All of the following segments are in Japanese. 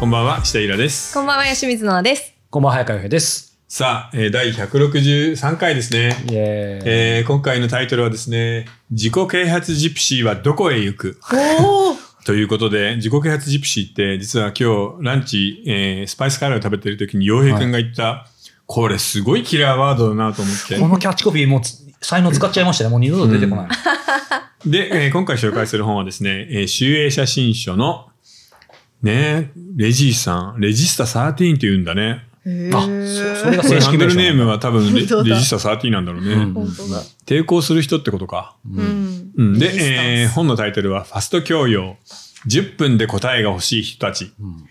こんばんは、下平です。こんばんは、吉水野です。こんばんは、早川洋平です。さあ、えー第163回ですね。イエーイ。えー今回のタイトルはですね、自己啓発ジプシーはどこへ行く？おお。ということで、自己啓発ジプシーって、実は今日ランチ、えースパイスカレーを食べてる時に洋平くんが言った、これすごいキラーワードだなと思って。このキャッチコピーもうつ才能使っちゃいましたね。もう二度と出てこない。で、えー今回紹介する本はですね、えー、集英写真書の、ね、レジーさん、レジスタ13って言うんだね。あ、そそれが正これハンドル。ネームは多分レレジスタ13なんだろうね。うん本当だ。抵抗する人ってことか。うん。うん、でえー本のタイトルは、ファスト教養。10分で答えが欲しい人たち。うん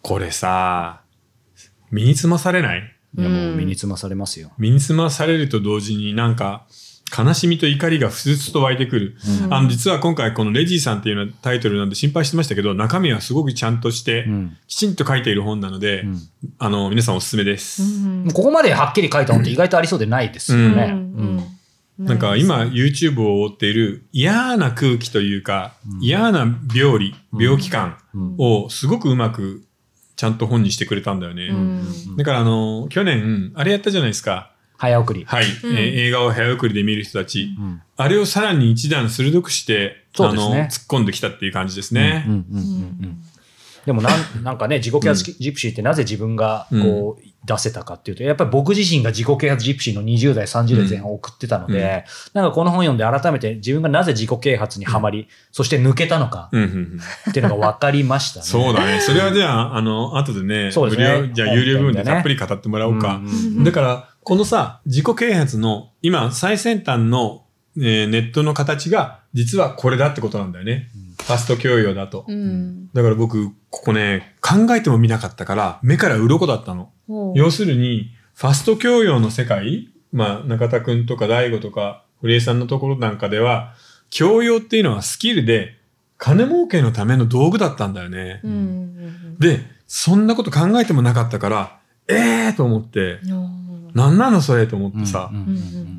これさ、身につまされない？いや、もう身につまされますよ。身につまされると同時になんか、悲しみと怒りがふつふつと湧いてくる。うん。あの、実は今回このレジーさんっていうのはタイトルなんで心配してましたけど、中身はすごくちゃんとして、うん。きちんと書いている本なので、うん。あの、皆さんおすすめです。もうここまではっきり書いた本って意外とありそうでないですよね。うん。なんか今 YouTube を追っている嫌な空気というか、嫌な病理、病気感うん。をすごくうまくちゃんと本にしてくれたんだよね。うん。だからあの、去年、あれやったじゃないですか。早送り。はい。んえー映画を早送りで見る人たち。うんあれをさらに一段鋭くして、あの、そうですね突っ込んできたっていう感じですね。でもなん なんかね、自己啓発ジプシーってなぜ自分がこう出せたかっていうと、やっぱり僕自身が自己啓発ジプシーの20代、30代前半を送ってたので、なんかこの本読んで改めて自分がなぜ自己啓発にはまり、そして抜けたのかっていうのが分かりましたね。そうだね。それはじゃあ、あの、後でね、そうですねじゃあ有料部分でたっぷり語ってもらおうか。だから、このさ、自己啓発の、今、最先端の、えーネットの形が、実はこれだってことなんだよね。ファスト教養だと。うん。だから僕、ここね、考えてもみなかったから、目から鱗だったの。要するに、ファスト教養の世界、まあ、中田くんとか大悟とか、堀江さんのところなんかでは、教養っていうのはスキルで、金儲けのための道具だったんだよね。うん。で、そんなこと考えてもなかったから、ええーと思って、うん。なんなのそれと思ってさ。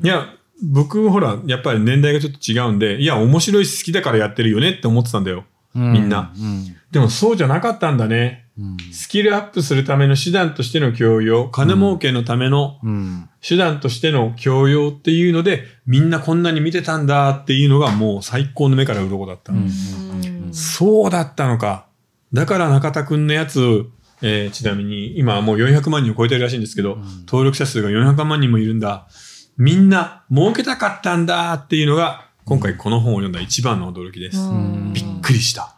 いや、僕、ほら、やっぱり年代がちょっと違うんで、いや、面白いし好きだからやってるよねって思ってたんだよ。うんみんなうんでもそうじゃなかったんだね。うんスキルアップするための手段としての教養、金儲けのためのうん手段としての教養っていうので、みんなこんなに見てたんだっていうのがもう最高の目から鱗だった。うんそうだったのか。だから中田くんのやつ、えーちなみに今はもう400万人を超えてるらしいんですけど、ん登録者数が400万人もいるんだ。みんな儲けたかったんだっていうのが、今回この本を読んだ一番の驚きです。うんびっくりした。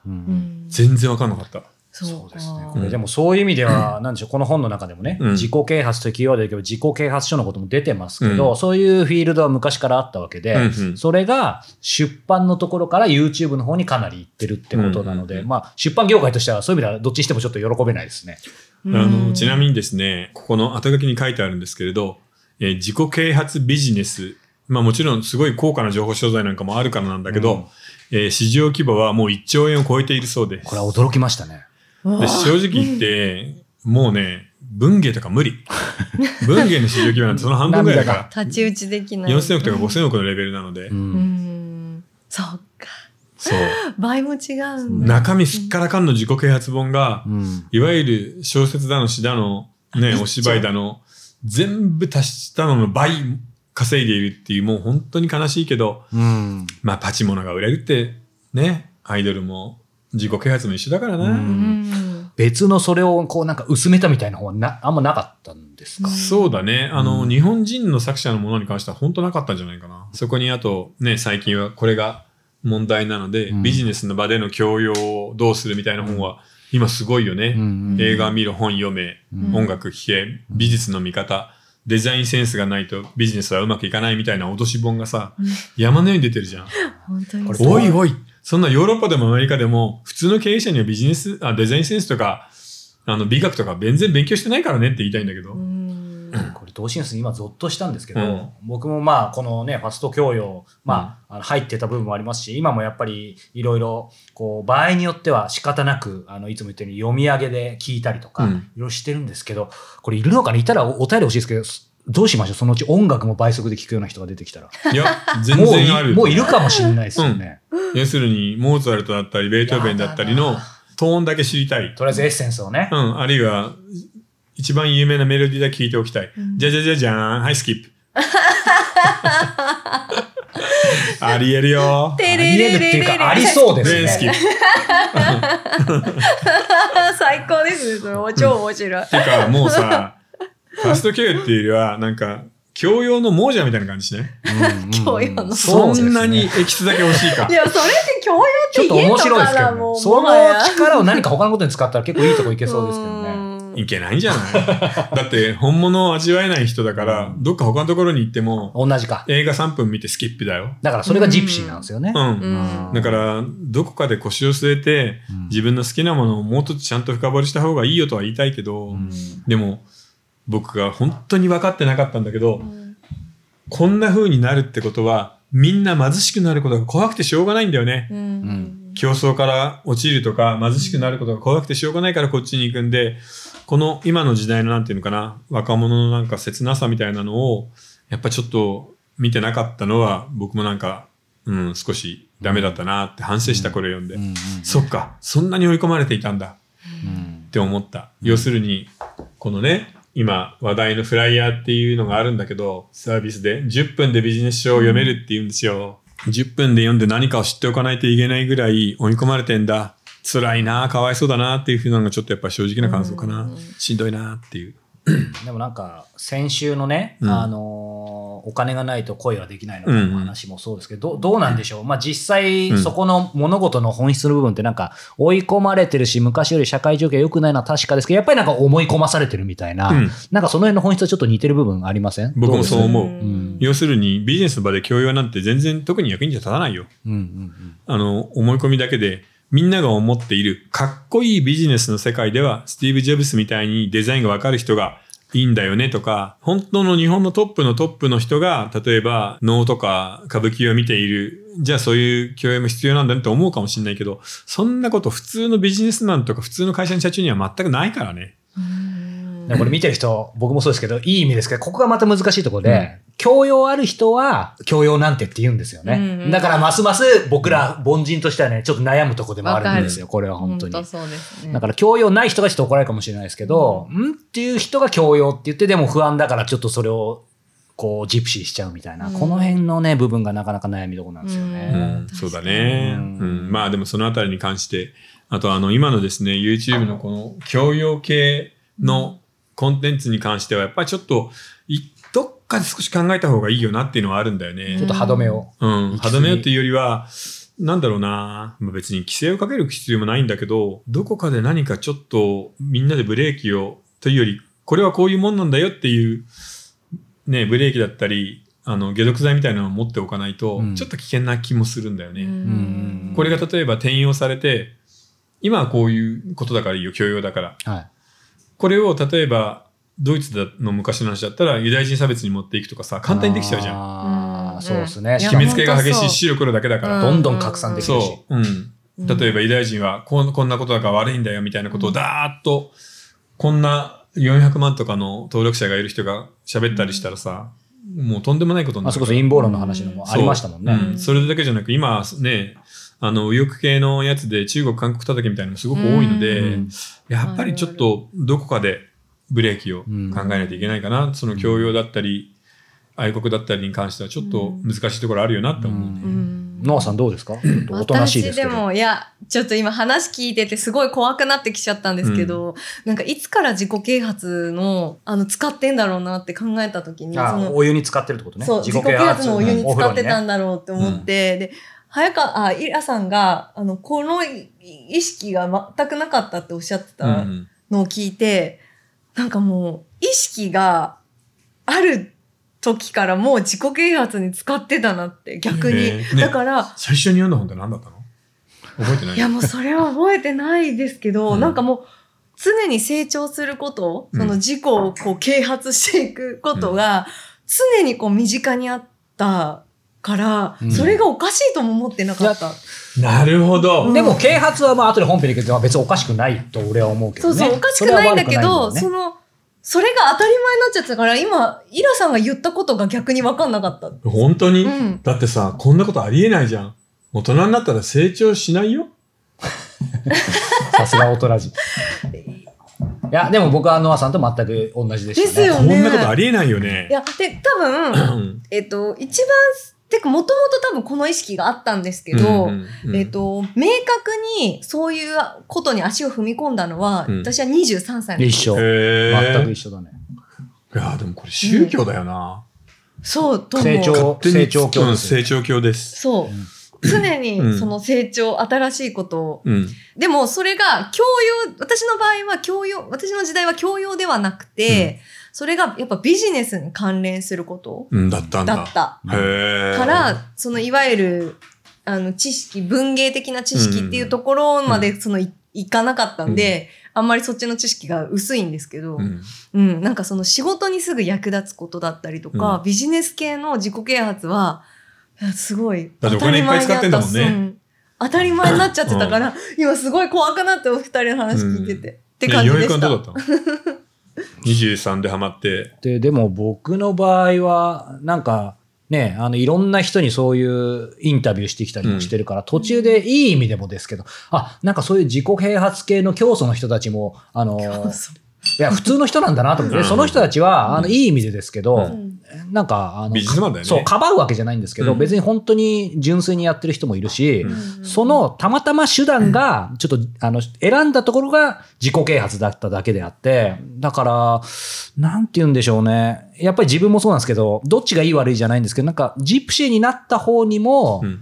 全然わかんなかった。そうですね。これでもそういう意味では、なんでしょう、この本の中でもね、うん。自己啓発というキーワードだけど、自己啓発書のことも出てますけど、うん。そういうフィールドは昔からあったわけで、うんうん。それが出版のところから YouTube の方にかなり行ってるってことなので、うんうんうん。まあ、出版業界としてはそういう意味ではどっちにしてもちょっと喜べないですね。あの、ちなみにですね、ここの後書きに書いてあるんですけれど、えー自己啓発ビジネス。まあもちろんすごい高価な情報商材なんかもあるからなんだけど、うん。えー市場規模はもう1兆円を超えているそうです。これは驚きましたね。で正直言って、もうね、文芸とか無理。文芸の市場規模なんてその半分ぐらいだか太刀打ちできなら、い。4000億とか5000億のレベルなので、うんうん。そっか。そう。倍も違うんだ。中身すっからかんの自己啓発本が、うんいわゆる小説だの詩だの、ね、お芝居だの、全部足したのの倍稼いでいるっていう、もう本当に悲しいけど、うんまあパチモノが売れるって、ね、アイドルも自己啓発も一緒だからな。別のそれをこうなんか薄めたみたいな本はなあんまなかったんですか、そうだね。あの、うん日本人の作者のものに関しては本当なかったんじゃないかな。そこにあと、ね、最近はこれが問題なので、うん。ビジネスの場での教養をどうするみたいな本は、今すごいよね。うん映画見ろ、本読め、うん。音楽聴け、美術の見方、デザインセンスがないとビジネスはうまくいかないみたいな脅し本がさ、山のように出てるじゃん。本当においおい、そんなヨーロッパでもアメリカでも、普通の経営者にはビジネス、あデザインセンスとか、あの美学とか全然勉強してないからねって言いたいんだけど。うん。これ、同心数今ゾッとしたんですけど、うん。僕もまあ、このね、ファスト教養、まあ、あの入ってた部分もありますし、今もやっぱりいろいろ、こう、場合によっては仕方なく、あの、いつも言ってるように読み上げで聞いたりとか、うん。いろいろしてるんですけど、これいるのかな？いたらおお便り欲しいですけど、どうしましょう？そのうち音楽も倍速で聞くような人が出てきたら。いや、全然ある。いもういるかもしれないですよね。要するに、モーツァルトだったり、ベートーベンだったりの、トーンだけ知りたい。とりあえずエッセンスをねう。ん、あるいは、一番有名なメロディーだけ聞いておきたい。じゃじゃじゃじゃーん。はい、スキップ。ありえるよ。てありえるっていうか、ありそうです全スキッねプ。最高ですね。それも超面白い。てか、もうさ、ファスト教養っていうよりは、なんか、教養の亡者みたいな感じしね。教養のそんなにエキスだけ欲しいかい。や、それって教養っちょっと面て言えんの白いですけどねかなもう。その力を何か他のことに使ったら結構いいとこいけそうですけどね。うんいけないんじゃない？だって、本物を味わえない人だから、どっか他のところに行っても、同じか。映画3分見てスキップだよ。だからそれがジプシーなんですよね。うん。うんだから、どこかで腰を据えて、自分の好きなものをもうちょっとちゃんと深掘りした方がいいよとは言いたいけど、でも、僕が本当に分かってなかったんだけど、こんな風になるってことは、みんな貧しくなることが怖くてしょうがないんだよね。うん。競争から落ちるとか、貧しくなることが怖くてしょうがないからこっちに行くんで、この今の時代のなんていうのかな、若者のなんか切なさみたいなのを、やっぱちょっと見てなかったのは、僕もなんか、うん、少しダメだったなって反省したこれ読んで、うんうんそっか、そんなに追い込まれていたんだうんって思った。要するに、このね、今話題のフライヤーっていうのがあるんだけど、サービスで10分でビジネス書を読めるって言うんですよ。10分で読んで何かを知っておかないといけないぐらい追い込まれてんだ。辛いな、かわいそうだなっていうふうなのがちょっとやっぱ正直な感想かな。しんどいなっていう。でもなんか、先週のね、うんあのーお金がないと恋はできないのの話もそうですけど、どどうなんでしょう？まあ実際、うん。そこの物事の本質の部分ってなんか、追い込まれてるし、昔より社会状況良くないのは確かですけど、やっぱりなんか思い込まされてるみたいな、うん。なんかその辺の本質はちょっと似てる部分ありません？僕もそう思う。うんうん要するにビジネスの場で教養なんて全然特に役に立たないよ。うんうん。あの、思い込みだけで、みんなが思っているかっこいいビジネスの世界では、スティーブ・ジョブスみたいにデザインがわかる人がいいんだよねとか、本当の日本のトップのトップの人が、例えば能とか歌舞伎を見ている、じゃあそういう教養も必要なんだねって思うかもしれないけど、そんなこと普通のビジネスマンとか普通の会社の社長には全くないからね。これ見てる人、僕もそうですけど、いい意味ですけど、ここがまた難しいところで、教養ある人は、教養なんてって言うんですよね。うんうんだから、ますます僕ら凡人としてはね、ちょっと悩むところでもあるんですよ、これは本当に。そうですね。だから教養ない人がちょっと怒られるかもしれないですけど、んっていう人が教養って言って、でも不安だからちょっとそれを、こう、ジプシーしちゃうみたいな、うんこの辺のね、部分がなかなか悩みどころなんですようね。ん、そうだね。うんうん、まあでもそのあたりに関して、あとあの今のですね、YouTube のこの教養系のコンテンツに関しては、やっぱりちょっと、いどっかで少し考えた方がいいよなっていうのはあるんだよね。ちょっと歯止めを。うん。歯止めようっていうよりは、なんだろうな、まあ、別に規制をかける必要もないんだけど、どこかで何かちょっとみんなでブレーキを、というより、これはこういうもんなんだよっていう、ね、ブレーキだったり、あの、解毒剤みたいなのを持っておかないと、うんちょっと危険な気もするんだよね。んこれが例えば転用されて、今はこういうことだからいいよ、教養だから。はい。これを例えば、ドイツの昔の話だったらユダヤ人差別に持っていくとかさ、簡単にできちゃうじゃん。あーうんそうですね。決めつけが激しい白黒だけだから。うんどんどん拡散できるし。そう。うん。例えばユダヤ人はこんこんなことだから悪いんだよみたいなことをだーっと、こんな400万とかの登録者がいる人が喋ったりしたらさ、もうとんでもないことになる。あそこそ陰謀論の話のもありましたもんね。うんそれだけじゃなく、今ね、あの、右翼系のやつで中国、韓国叩きみたいなのもすごく多いので、うんやっぱりちょっとどこかでブレーキを考えないといけないかな。その教養だったり、愛国だったりに関してはちょっと難しいところあるよなって思うね。うん。ノアさんどうですか？ちょっとおとなしいですけど。私でも、いや、ちょっと今話聞いててすごい怖くなってきちゃったんですけど、なんかいつから自己啓発の、あの、使ってんだろうなって考えた時に、あその、お湯に使ってるってことね。そう、自己啓発のお湯に使ってたんんだろうって思って、で、早川、あ、イラさんが、あの、この意識が全くなかったっておっしゃってうたん。のを聞いて、なんかもう、意識がある時からもう自己啓発に使ってたなって、逆に。へーね。だから、最初に読んだ本って何だったの？覚えてない？いやもうそれは覚えてないですけど、うん。なんかもう常に成長すること、うん。その自己をこう啓発していくことが常にこう身近にあったから、うんそれがおかしいとも思ってなかった。なるほど。でも、啓発はまあ後で本編で言うけど、別におかしくないと俺は思うけどね。そうそう、おかしくないんだけど、そねその、それが当たり前になっちゃってたから、今、イラさんが言ったことが逆に分かんなかった。本当に、うんだってさ、こんなことありえないじゃん。大人になったら成長しないよ。さすが大人じ。いや、でも僕はノアさんと全く同じでしたね。ですよこんなことありえないよねい。や、で、多分、う んえっと、一番、てか、もともと多分この意識があったんですけど、うんうんえっと、明確にそういうことに足を踏み込んだのは、うん私は23歳の時一緒。全く一緒だね。いやでもこれ宗教だよな。そう、と思う成長勝手に成長教うんですよ成長教です。そう。うん常にうんその成長、新しいことを。うん。でもそれが教養、私の場合は教養、私の時代は教養ではなくて、それがやっぱビジネスに関連すること？うん、だったんだ。だった。から、そのいわゆる、あの、知識、文芸的な知識っていうところまで、その、いいかなかったんで、あんまりそっちの知識が薄いんですけど、うん。うん、なんかその仕事にすぐ役立つことだったりとか、うん。ビジネス系の自己啓発は、すごい。だってお金いっぱい使ってんだもんね。当たり前にあった。う。ん。当たり前になっちゃってたから、今すごい怖くなってお二人の話聞いてて。って感じでした。ね、ようやくどうだったの ?23 でハマって。で、でも僕の場合は、なんか、ね、あの、いろんな人にそういうインタビューしてきたりもしてるから、途中でいい意味でもですけど、あ、なんかそういう自己啓発系の教祖の人たちも、あの、いや、普通の人なんだなと思って、その人たちは、あの、いい意味でですけど、うん。なんか、あの、そう、かばうわけじゃないんですけど、うん。別に本当に純粋にやってる人もいるし、うん。そのたまたま手段が、ちょっと、あの、選んだところが自己啓発だっただけであって、だから、なんて言うんでしょうね。やっぱり自分もそうなんですけど、どっちがいい悪いじゃないんですけど、なんか、ジプシーになった方にも、うん。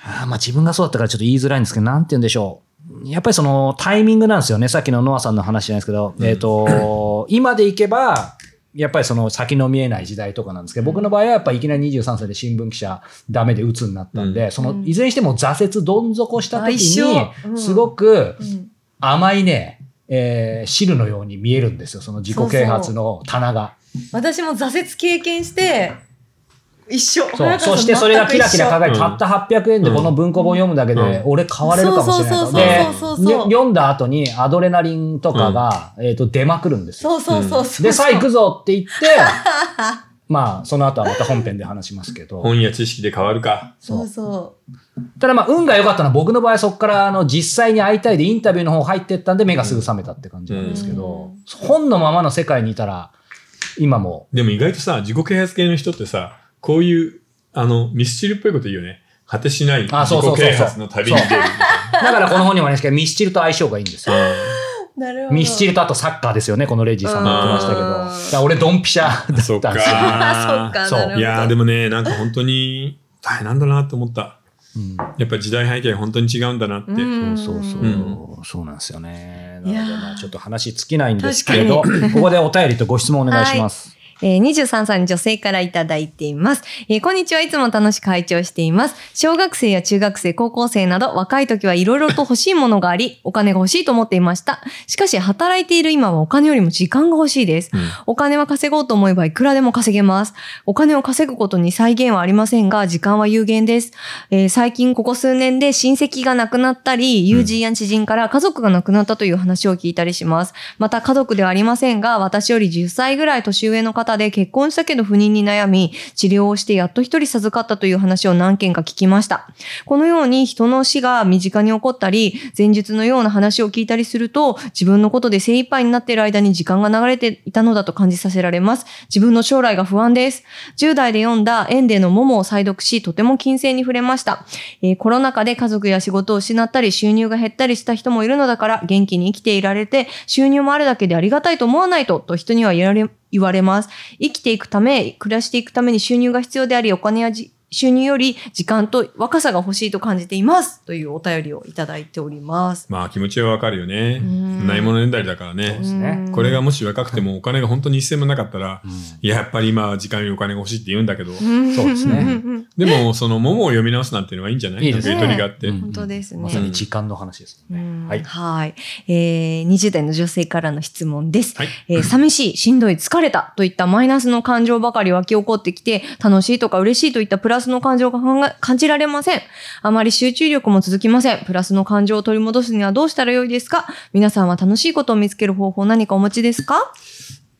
あーまあ自分がそうだったからちょっと言いづらいんですけど、なんて言うんでしょう。やっぱりそのタイミングなんですよね。さっきのノアさんの話じゃないですけど、うん。えっ、と、今でいけば、やっぱりその先の見えない時代とかなんですけど、僕の場合はやっぱりいきなり23歳で新聞記者ダメで鬱になったんで、うん。そのいずれにしても挫折どん底した時相にすごくうん。甘いね、えー汁のように見えるんですよ。その自己啓発の棚が。私も挫折経験して、一緒。そう。そしてそれがキラキラ輝いて、うんたった800円でこの文庫本読むだけでうん、俺変われるかもしれないと。そうそうで読んだ後にアドレナリンとかが、えっと、出まくるんですよ。そうそうそうそう。で、さあ行くぞって言って、まあ、その後はまた本編で話しますけど。本や知識で変わるか。そうそただまあ、運が良かったのは僕の場合そこからあの、実際に会いたいでインタビューの方入ってったんで目がすぐ覚めたって感じなんですけど、本のままの世界にいたら、今も、でも意外とさ、自己啓発系の人ってさ、こういう、あの、ミスチルっぽいこと言うよね。果てしない自あそうそうそうそう己啓発の旅に出るみたいだからこの本にもありますけど、ミスチルと相性がいいんですよ。な。るほど。ミスチルとあとサッカーですよね、このレジーさんも言ってましたけど。俺ドンピシャだったんですよ。そっかあ、そっか、そう。いやーでもね、なんか本当に大変なんだなって思った。うんやっぱ時代背景が本当に違うんだなって。うんそうそうそう、うんそうなんですよね。なのでちょっと話尽きないんですけど、確ここでお便りとご質問お願いします。えー23歳の女性からいただいています。えーこんにちは。いつも楽しく拝聴しています。小学生や中学生、高校生など若い時はいろいろと欲しいものがあり、お金が欲しいと思っていました。しかし働いている今はお金よりも時間が欲しいです。うんお金は稼ごうと思えばいくらでも稼げます。お金を稼ぐことに再現はありませんが、時間は有限です。えー最近ここ数年で親戚が亡くなったり、友人や知人から家族が亡くなったという話を聞いたりします。また家族ではありませんが、私より10歳ぐらい年上の方で結婚したけど不妊に悩み、治療をしてやっと一人授かったという話を何件か聞きました。このように人の死が身近に起こったり、前述のような話を聞いたりすると、自分のことで精一杯になっている間に時間が流れていたのだと感じさせられます。自分の将来が不安です。10代で読んだエンデのモモを再読し、とても金銭に触れました。えーコロナ禍で家族や仕事を失ったり、収入が減ったりした人もいるのだから、元気に生きていられて、収入もあるだけでありがたいと思わないと、と人には言われ、言われます。生きていくため、暮らしていくために収入が必要であり、お金やじ収入より時間と若さが欲しいと感じています。というお便りをいただいております。まあ気持ちはわかるよね。んないものねだりだからねそうで。すねうんこれがもし若くてもお金が本当に一銭もなかったら、うんいや、やっぱり今は時間よりお金が欲しいって言うんだけど、そうですね でもその桃を読み直すなんていうのはいいんじゃないいいですねなんかゆとりがあって。うん本当ですね。まさに時間の話ですね。うんはいはい。えー、20代の女性からの質問です。はいえー寂しい、しんどい、疲れたといったマイナスの感情ばかり湧き起こってきて、楽しいとか嬉しいといったプラスの感情が考え感じられません。あまり集中力も続きません。プラスの感情を取り戻すにはどうしたらよいですか？皆さんは楽しいことを見つける方法何かお持ちですか？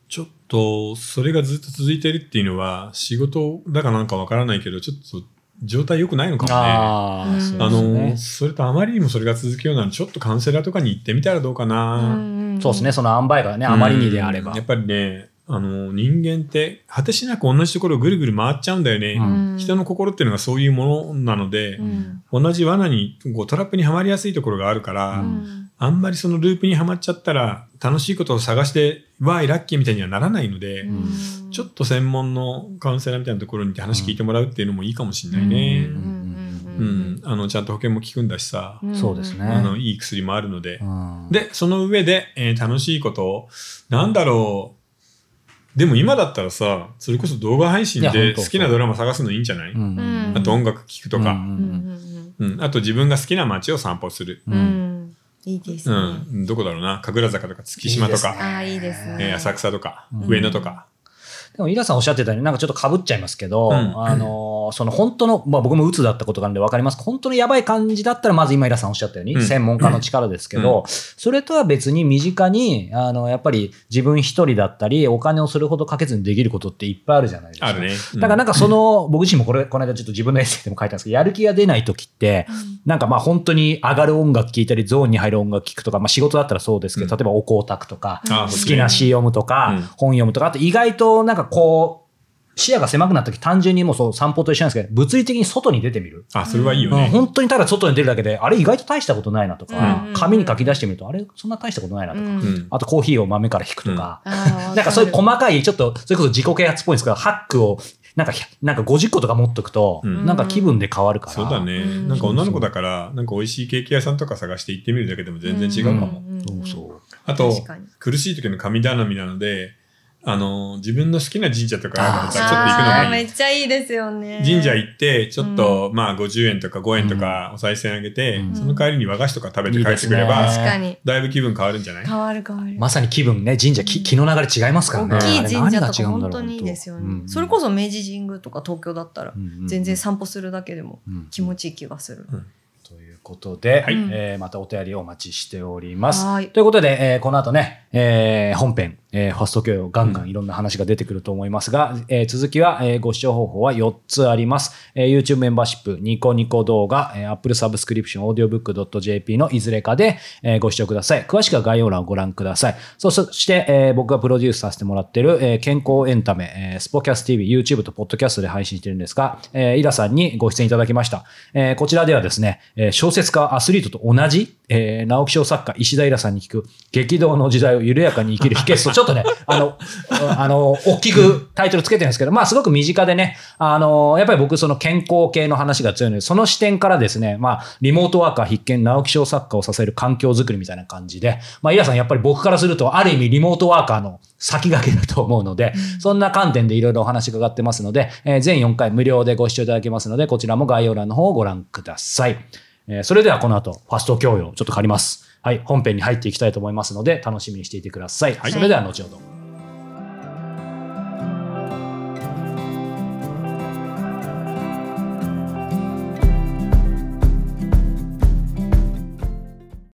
ちょっと、それがずっと続いてるっていうのは、仕事だかなんかわからないけど、ちょっと状態良くないのかもね。ああ、うんそうあですねの、それとあまりにもそれが続くようならちょっとカウンセラーとかに行ってみたらどうかな。そうですね、その塩梅がね、あまりにであれば。うんやっぱりね、あの、人間って果てしなく同じところをぐるぐる回っちゃうんだよね。うん。人の心っていうのがそういうものなので、うん。同じ罠にこうトラップにはまりやすいところがあるから、うん。あんまりそのループにはまっちゃったら楽しいことを探してわーいラッキーみたいにはならないので、うん。ちょっと専門のカウンセラーみたいなところに行って話聞いてもらうっていうのもいいかもしれないね。ううん。うん。あのちゃんと保険も効くんだしさ、んそうですね。あのいい薬もあるので、うん。でその上で、えー楽しいことをなんだろうでも今だったらさそれこそ動画配信で好きなドラマ探すのいいんじゃない、あと音楽聴くとか、うんあと自分が好きな街を散歩する、うん。うんいいですうね。ん。どこだろうな。神楽坂とか月島とか。いいですね。えー浅草とか、うん。上野とか、でも、イラさんおっしゃってたように、なんかちょっと被っちゃいますけど、うん。あの、その本当の、まあ僕も鬱だったことがあるんで分かります。本当のやばい感じだったら、まず今イラさんおっしゃったように、うん。専門家の力ですけど、それとは別に身近に、あの、やっぱり自分一人だったり、お金をそれほどかけずにできることっていっぱいあるじゃないですか。あるね。だからなんかその、僕自身もこれ、この間ちょっと自分のエッセイでも書いたんですけど、やる気が出ない時って、なんかまあ本当に上がる音楽聴いたり、ゾーンに入る音楽聴くとか、まあ仕事だったらそうですけど、うん。例えばお香炊くとか、あ好きな詩読むとか、うん。本読むとか、あと意外となんかこう、視野が狭くなった時単純にもうそう散歩と一緒なんですけど、物理的に外に出てみる。あ、それはいいようん、ね。本当にただ外に出るだけで、あれ意外と大したことないなとか、うん紙に書き出してみると、あれそんな大したことないなとか、うんうんあとコーヒーを豆から引くとか、なんかそういう細かい、ちょっと、それこそ自己啓発っぽいんですけど、ハックを、なんか、なんか50個とか持っとくと、うんなんか気分で変わるから。そうだね。うんなんか女の子だから、なんか美味しいケーキ屋さんとか探して行ってみるだけでも全然違うかも。んそうそう。あと苦しい時の神頼みなので、あの、自分の好きな神社とかあるあーからちょっと行くのあーもいい。めっちゃいいですよね。神社行って、ちょっと、まあ50円とか5円とかお賽銭あげて、うんその帰りに和菓子とか食べて帰ってくれいいば、ですね確かに。だいぶ気分変わるんじゃない？変わる変わる。まさに気分ね、神社、気気の流れ違いますからね。大きい神社とか違うんだろう本当にいいですよね。うんそれこそ明治神宮とか東京だったら、うん全然散歩するだけでもうん気持ちいい気がする。ということで、はいえーまたお便りをお待ちしております。はいということで、えーこの後ね、えー本編、えーファスト教養ガンガンいろんな話が出てくると思いますが、えー続きは、えーご視聴方法は4つあります。えー YouTube メンバーシップ、ニコニコ動画、えー Apple サブスクリプション、audiobook.jp のいずれかで、えーご視聴ください。詳しくは概要欄をご覧ください。そそして、えー僕がプロデュースさせてもらっている、えー健康エンタメ、えースポキャス TV、YouTube と Podcast で配信してるんですが、えーイラさんにご出演いただきました。えーこちらではですね、えー小説家、アスリートと同じ、えー直木賞作家、石田イラさんに聞く、激動の時代を緩やかに生きる秘訣と、ちょっとね、あの、あの、大きくタイトルつけてるんですけど、まあ、すごく身近でね、あの、やっぱり僕、その健康系の話が強いので、その視点からですね、まあ、リモートワーカー必見、直木賞作家を支える環境づくりみたいな感じで、まあ、イラさん、やっぱり僕からすると、ある意味、リモートワーカーの先駆けだと思うので、そんな観点でいろいろお話伺ってますので、えー全4回無料でご視聴いただけますので、こちらも概要欄の方をご覧ください。えーそれではこの後、ファスト教養、ちょっと借ります。はい、本編に入っていきたいと思いますので、楽しみにしていてください。はいそれでは後ほど。